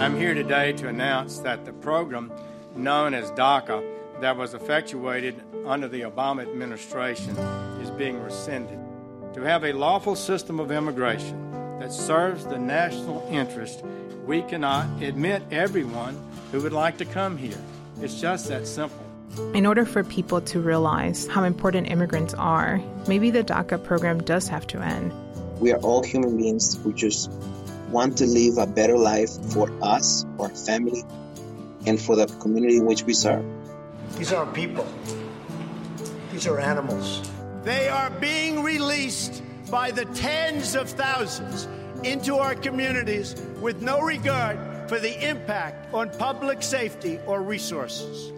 I'm here today to announce that the program known as DACA that was effectuated under the Obama administration is being rescinded. To have a lawful system of immigration that serves the national interest, we cannot admit everyone who would like to come here. It's just that simple. In order for people to realize how important immigrants are, maybe the DACA program does have to end. We are all human beings who just want to live a better life for us, for our family, and for the community in which we serve. These are people. These are animals. They are being released by the tens of thousands into our communities with no regard for the impact on public safety or resources.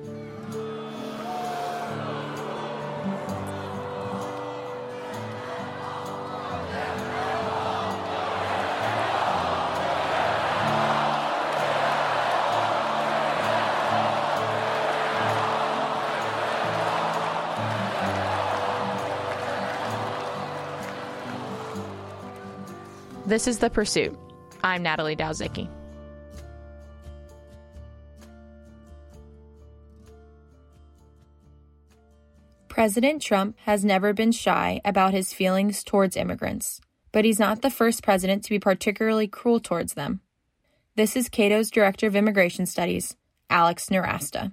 This is The Pursuit. I'm Natalie Dowzicky. President Trump has never been shy about his feelings towards immigrants, but he's not the first president to be particularly cruel towards them. This is Cato's Director of Immigration Studies, Alex Nowrasteh.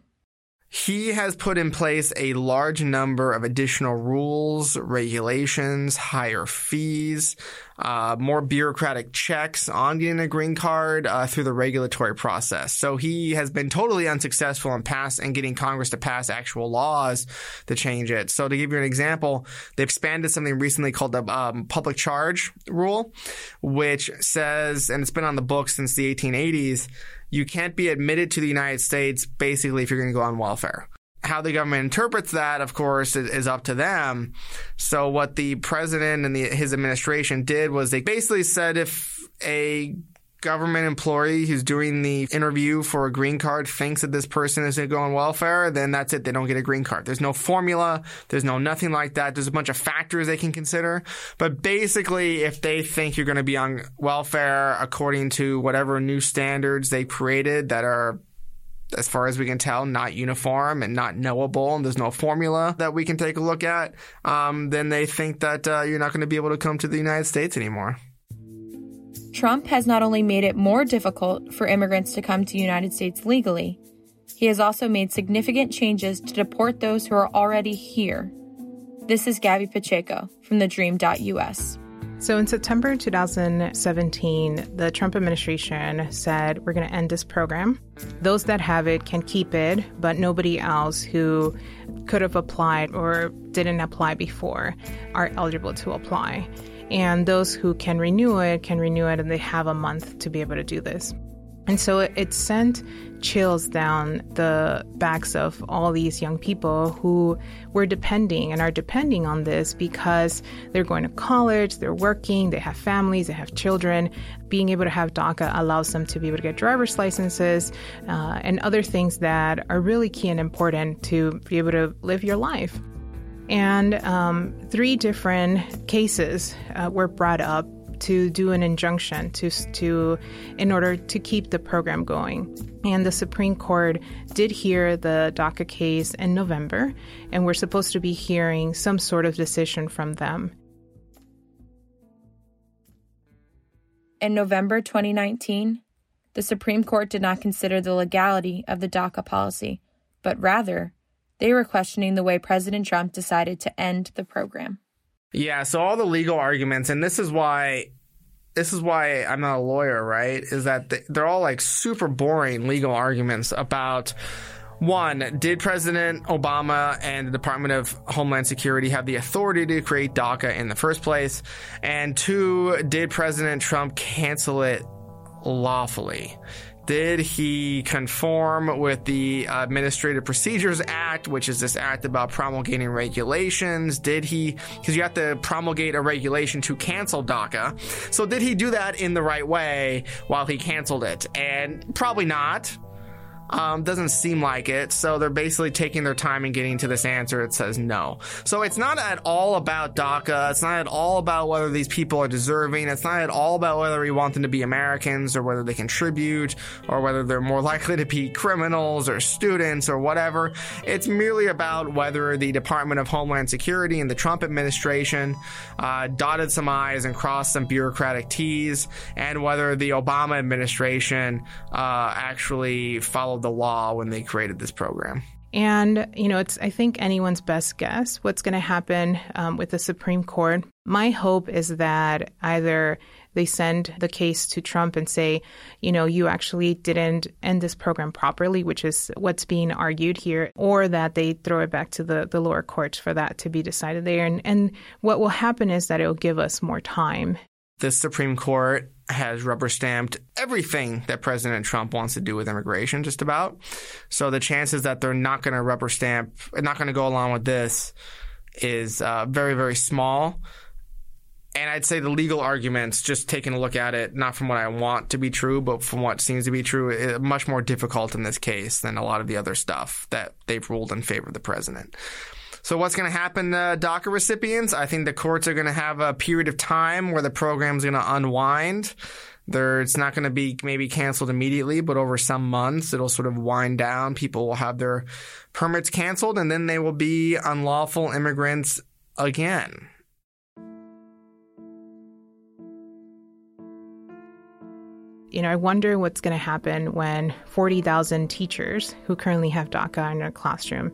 He has put in place a large number of additional rules, regulations, higher fees, uh, more bureaucratic checks on getting a green card uh, through the regulatory process. So he has been totally unsuccessful in pass in getting Congress to pass actual laws to change it. So to give you an example, they expanded something recently called the um, public charge rule, which says, and it's been on the books since the 1880s you can't be admitted to the United States basically if you're going to go on welfare. How the government interprets that, of course, is, is up to them. So what the president and the, his administration did was they basically said if a government employee who's doing the interview for a green card thinks that this person is going to go on welfare, then that's it. They don't get a green card. There's no formula. There's no nothing like that. There's a bunch of factors they can consider. But basically, if they think you're going to be on welfare according to whatever new standards they created that are as far as we can tell, not uniform and not knowable, and there's no formula that we can take a look at, um, then they think that uh, you're not going to be able to come to the United States anymore. Trump has not only made it more difficult for immigrants to come to the United States legally, he has also made significant changes to deport those who are already here. This is Gabby Pacheco from the Dream.us. So in September 2017, the Trump administration said, We're going to end this program. Those that have it can keep it, but nobody else who could have applied or didn't apply before are eligible to apply. And those who can renew it can renew it, and they have a month to be able to do this. And so it, sent chills down the backs of all these young people who were depending and are depending on this because they're going to college, they're working, they have families, they have children. Being able to have DACA allows them to be able to get driver's licenses uh, and other things that are really key and important to be able to live your life. And um, three different cases uh, were brought up to do an injunction to to in order to keep the program going. And the Supreme Court did hear the DACA case in November, and we're supposed to be hearing some sort of decision from them. In November 2019, the Supreme Court did not consider the legality of the DACA policy, but rather they were questioning the way President Trump decided to end the program. Yeah, so all the legal arguments, and this is why this is why I'm not a lawyer, right? Is that they're all like super boring legal arguments about one, did President Obama and the Department of Homeland Security have the authority to create DACA in the first place? And two, did President Trump cancel it lawfully? Did he conform with the Administrative Procedures Act, which is this act about promulgating regulations? Did he, because you have to promulgate a regulation to cancel DACA. So did he do that in the right way while he canceled it? And probably not. Um, doesn't seem like it. So they're basically taking their time and getting to this answer. It says no. So it's not at all about DACA. It's not at all about whether these people are deserving. It's not at all about whether we want them to be Americans or whether they contribute or whether they're more likely to be criminals or students or whatever. It's merely about whether the Department of Homeland Security and the Trump administration uh, dotted some I's and crossed some bureaucratic T's and whether the Obama administration uh, actually followed the law when they created this program. And, you know, it's, I think, anyone's best guess what's going to happen um, with the Supreme Court. My hope is that either they send the case to Trump and say, you know, you actually didn't end this program properly, which is what's being argued here, or that they throw it back to the, the lower courts for that to be decided there. And, and what will happen is that it will give us more time. The Supreme Court has rubber stamped everything that President Trump wants to do with immigration, just about. So the chances that they're not going to rubber stamp, not going to go along with this, is uh, very, very small. And I'd say the legal arguments, just taking a look at it, not from what I want to be true, but from what seems to be true, is much more difficult in this case than a lot of the other stuff that they've ruled in favor of the president. So what's going to happen to DACA recipients? I think the courts are going to have a period of time where the program's going to unwind. There, it's not going to be maybe canceled immediately, but over some months, it'll sort of wind down. People will have their permits canceled, and then they will be unlawful immigrants again. You know, I wonder what's going to happen when 40,000 teachers who currently have DACA in their classroom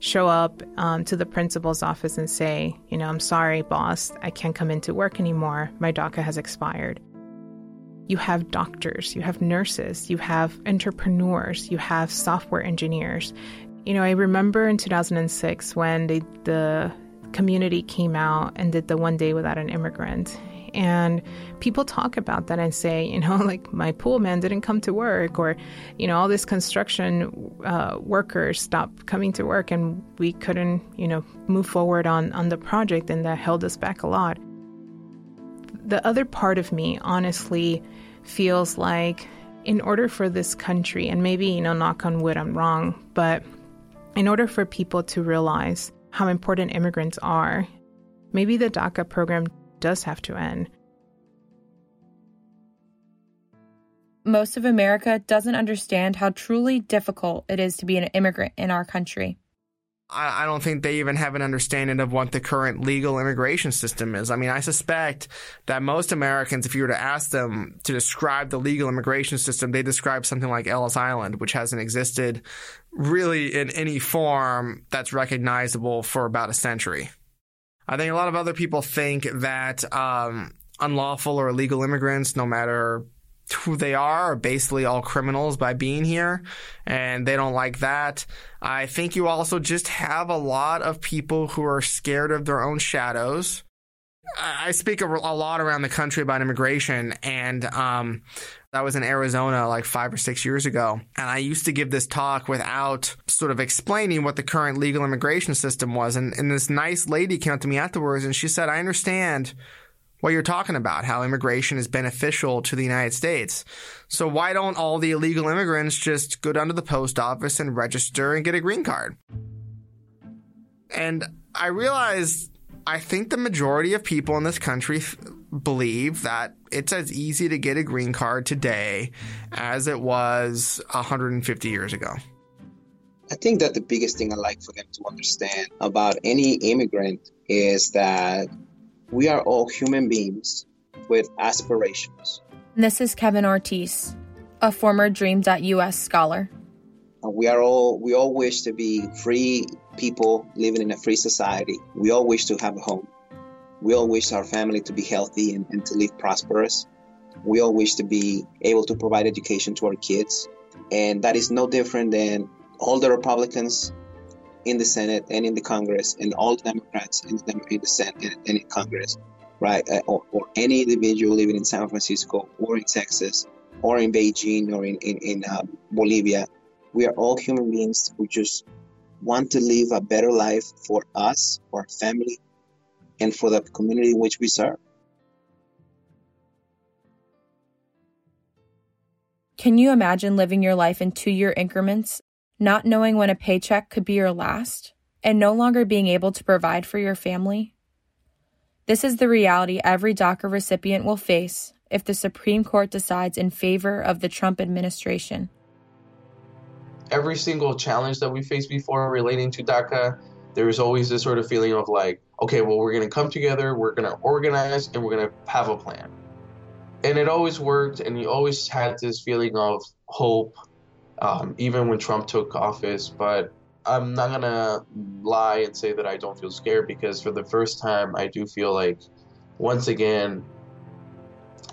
show up um, to the principal's office and say, you know, I'm sorry, boss, I can't come into work anymore. My DACA has expired. You have doctors, you have nurses, you have entrepreneurs, you have software engineers. You know, I remember in 2006 when they, the community came out and did the one day without an immigrant. And people talk about that and say, you know, like my pool man didn't come to work, or, you know, all this construction uh, workers stopped coming to work and we couldn't, you know, move forward on, on the project, and that held us back a lot. The other part of me, honestly, feels like in order for this country, and maybe, you know, knock on wood, I'm wrong, but in order for people to realize how important immigrants are, maybe the DACA program does have to end. Most of America doesn't understand how truly difficult it is to be an immigrant in our country. I don't think they even have an understanding of what the current legal immigration system is. I mean, I suspect that most Americans, if you were to ask them to describe the legal immigration system, they describe something like Ellis Island, which hasn't existed really in any form that's recognizable for about a century. I think a lot of other people think that um, unlawful or illegal immigrants, no matter who they are, are basically all criminals by being here, and they don't like that. I think you also just have a lot of people who are scared of their own shadows. I speak a, lot around the country about immigration, and um, that was in Arizona like five or six years ago. And I used to give this talk without sort of explaining what the current legal immigration system was. And, and this nice lady came up to me afterwards and she said, I understand what you're talking about, how immigration is beneficial to the United States. So why don't all the illegal immigrants just go down to the post office and register and get a green card? And I realized I think the majority of people in this country believe that it's as easy to get a green card today as it was 150 years ago. I think that the biggest thing I like for them to understand about any immigrant is that we are all human beings with aspirations. This is Kevin Ortiz, a former Dream.us scholar. We are all we all wish to be free people living in a free society. We all wish to have a home. We all wish our family to be healthy and, and to live prosperous. We all wish to be able to provide education to our kids. And that is no different than all the Republicans in the Senate and in the Congress, and all Democrats in the, in the Senate and in Congress, right? Uh, or, or, any individual living in San Francisco or in Texas or in Beijing or in, in, in uh, Bolivia. We are all human beings who just want to live a better life for us, for our family, and for the community in which we serve. Can you imagine living your life in two year increments, not knowing when a paycheck could be your last, and no longer being able to provide for your family? This is the reality every DACA recipient will face if the Supreme Court decides in favor of the Trump administration. Every single challenge that we faced before relating to DACA, there was always this sort of feeling of like, okay, well, we're going to come together, we're going to organize, and we're going to have a plan. And it always worked, and you always had this feeling of hope, um, even when Trump took office. But I'm not gonna lie and say that I don't feel scared because for the first time I do feel like once again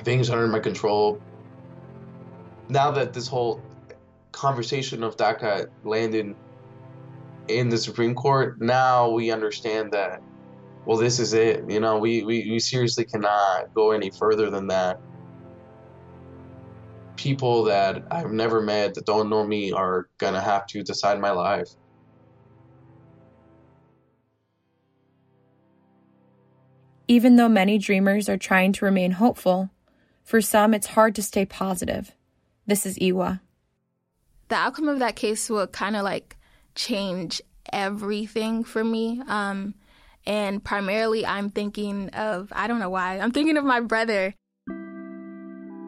things are under my control. Now that this whole conversation of DACA landed in the Supreme Court, now we understand that well this is it. You know, we, we, we seriously cannot go any further than that. People that I've never met that don't know me are gonna have to decide my life. Even though many dreamers are trying to remain hopeful, for some it's hard to stay positive. This is Iwa. The outcome of that case will kind of like change everything for me. Um, and primarily, I'm thinking of, I don't know why, I'm thinking of my brother.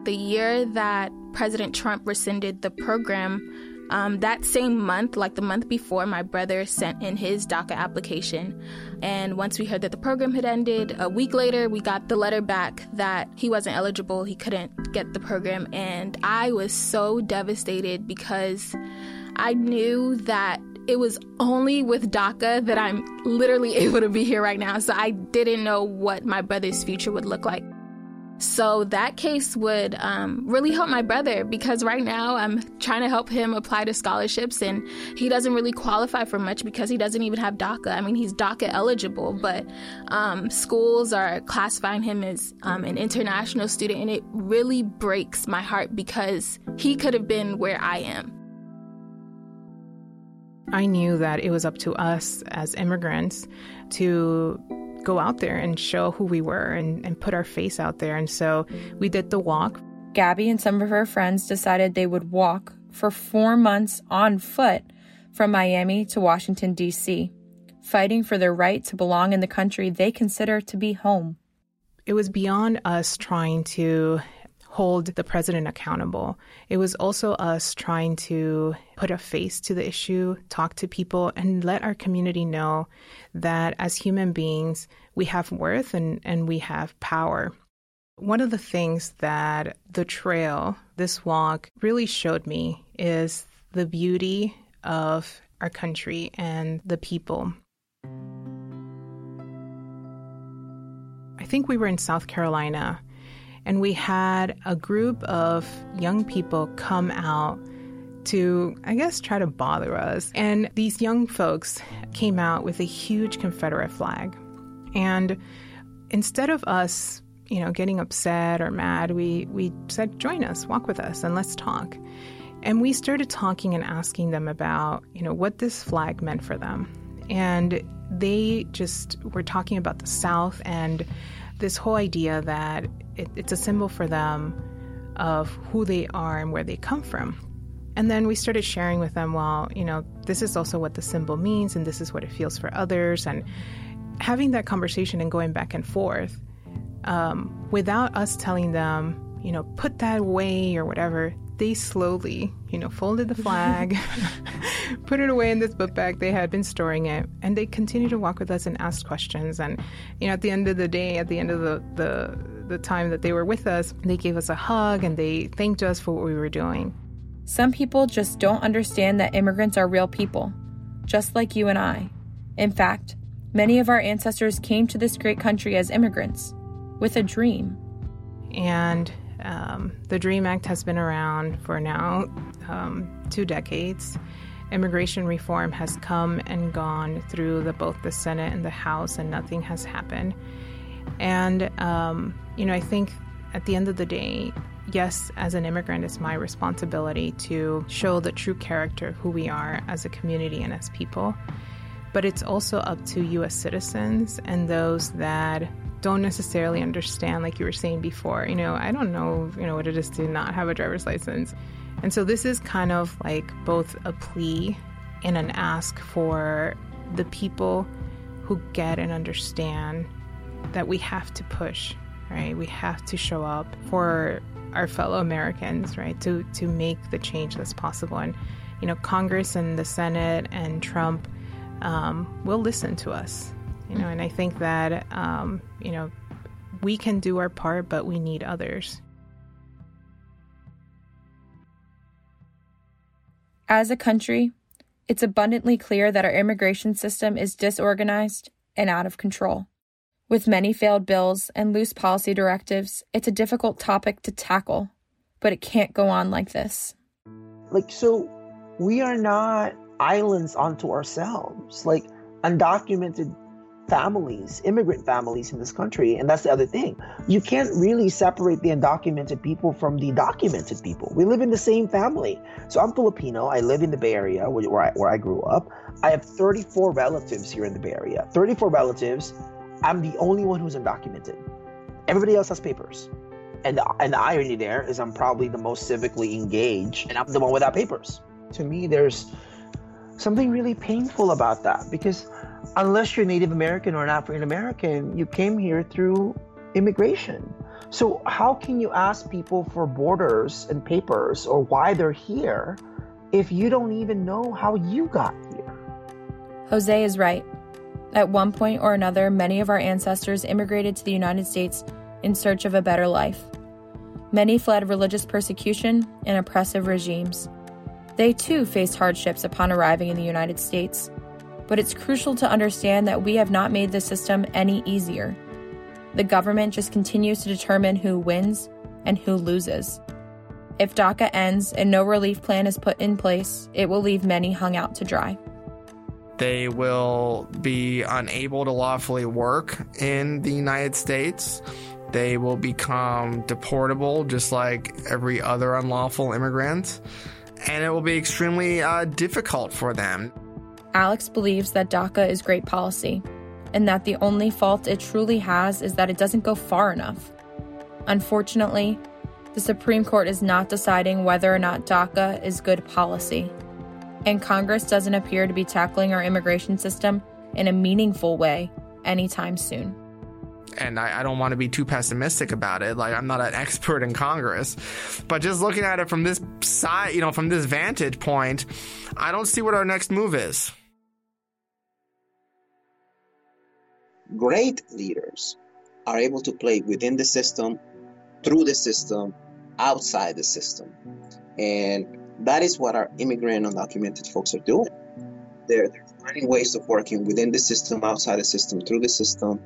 The year that President Trump rescinded the program, um, that same month, like the month before, my brother sent in his DACA application. And once we heard that the program had ended, a week later, we got the letter back that he wasn't eligible, he couldn't get the program. And I was so devastated because I knew that it was only with DACA that I'm literally able to be here right now. So I didn't know what my brother's future would look like. So that case would um, really help my brother because right now I'm trying to help him apply to scholarships and he doesn't really qualify for much because he doesn't even have DACA. I mean, he's DACA eligible, but um, schools are classifying him as um, an international student and it really breaks my heart because he could have been where I am. I knew that it was up to us as immigrants to go out there and show who we were and, and put our face out there. And so we did the walk. Gabby and some of her friends decided they would walk for four months on foot from Miami to Washington, D.C., fighting for their right to belong in the country they consider to be home. It was beyond us trying to hold the president accountable. It was also us trying to put a face to the issue, talk to people, and let our community know that as human beings, we have worth and, and we have power. One of the things that the trail, this walk, really showed me is the beauty of our country and the people. I think we were in South Carolina and we had a group of young people come out to, I guess, try to bother us. And these young folks came out with a huge Confederate flag. And instead of us, you know, getting upset or mad, we, we said, join us, walk with us, and let's talk. And we started talking and asking them about, you know, what this flag meant for them. And they just were talking about the South and this whole idea that it, it's a symbol for them of who they are and where they come from. And then we started sharing with them, well, you know, this is also what the symbol means and this is what it feels for others. And having that conversation and going back and forth um, without us telling them, you know, put that away or whatever, they slowly, you know, folded the flag, put it away in this book bag. They had been storing it, and they continued to walk with us and ask questions. And you know, at the end of the day, at the end of the the, the time that they were with us, they gave us a hug and they thanked us for what we were doing. Some people just don't understand that immigrants are real people, just like you and I. In fact, many of our ancestors came to this great country as immigrants with a dream. And um, the DREAM Act has been around for now um, two decades. Immigration reform has come and gone through the, both the Senate and the House, and nothing has happened. And, um, you know, I think at the end of the day, yes, as an immigrant, it's my responsibility to show the true character of who we are as a community and as people. But it's also up to U.S. citizens and those that don't necessarily understand, like you were saying before. You know, I don't know, you know, what it is to not have a driver's license. And so this is kind of like both a plea and an ask for the people who get and understand that we have to push, right? We have to show up for our fellow Americans, right? To to make the change that's possible. And you know, Congress and the Senate and Trump um, will listen to us. You know, and I think that um, you know we can do our part, but we need others. As a country, it's abundantly clear that our immigration system is disorganized and out of control. With many failed bills and loose policy directives, it's a difficult topic to tackle, but it can't go on like this. Like, so we are not islands unto ourselves. Like, undocumented families, immigrant families in this country. And that's the other thing. You can't really separate the undocumented people from the documented people. We live in the same family. So I'm Filipino. I live in the Bay Area where I, where I grew up. I have 34 relatives here in the Bay Area. 34 relatives I'm the only one who's undocumented. Everybody else has papers. And the, and the irony there is I'm probably the most civically engaged and I'm the one without papers. To me, there's something really painful about that because unless you're Native American or an African American, you came here through immigration. So, how can you ask people for borders and papers or why they're here if you don't even know how you got here? Jose is right. At one point or another, many of our ancestors immigrated to the United States in search of a better life. Many fled religious persecution and oppressive regimes. They too faced hardships upon arriving in the United States. But it's crucial to understand that we have not made the system any easier. The government just continues to determine who wins and who loses. If DACA ends and no relief plan is put in place, it will leave many hung out to dry. They will be unable to lawfully work in the United States. They will become deportable just like every other unlawful immigrant. And it will be extremely uh, difficult for them. Alex believes that DACA is great policy and that the only fault it truly has is that it doesn't go far enough. Unfortunately, the Supreme Court is not deciding whether or not DACA is good policy and Congress doesn't appear to be tackling our immigration system in a meaningful way anytime soon. And I, I, don't want to be too pessimistic about it. Like, I'm not an expert in Congress. But just looking at it from this side, you know, from this vantage point, I don't see what our next move is. Great leaders are able to play within the system, through the system, outside the system. And that is what our immigrant undocumented folks are doing. They're, they're finding ways of working within the system, outside the system, through the system,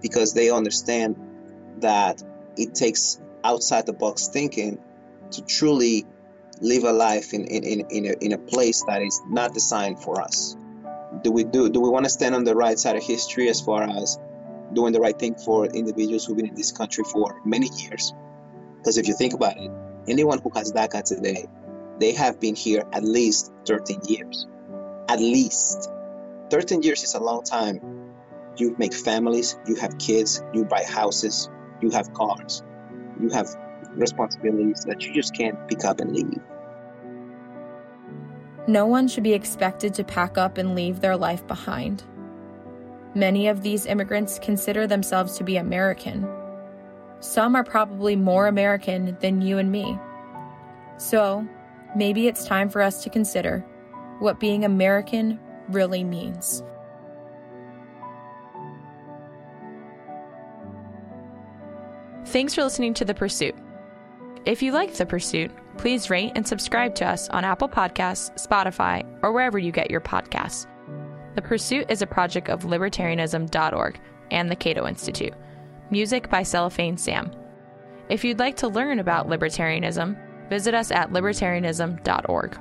because they understand that it takes outside the box thinking to truly live a life in, in, in, in, a, in a place that is not designed for us. Do we do do we want to stand on the right side of history as far as doing the right thing for individuals who've been in this country for many years? Because if you think about it, anyone who has DACA today they have been here at least 13 years. At least. 13 years is a long time. You make families, you have kids, you buy houses, you have cars, you have responsibilities that you just can't pick up and leave. No one should be expected to pack up and leave their life behind. Many of these immigrants consider themselves to be American. Some are probably more American than you and me. So, maybe it's time for us to consider what being American really means. Thanks for listening to The Pursuit. If you like The Pursuit, please rate and subscribe to us on Apple Podcasts, Spotify, or wherever you get your podcasts. The Pursuit is a project of libertarianism.org and the Cato Institute. Music by Cellophane Sam. If you'd like to learn about libertarianism, Visit us at libertarianism.org.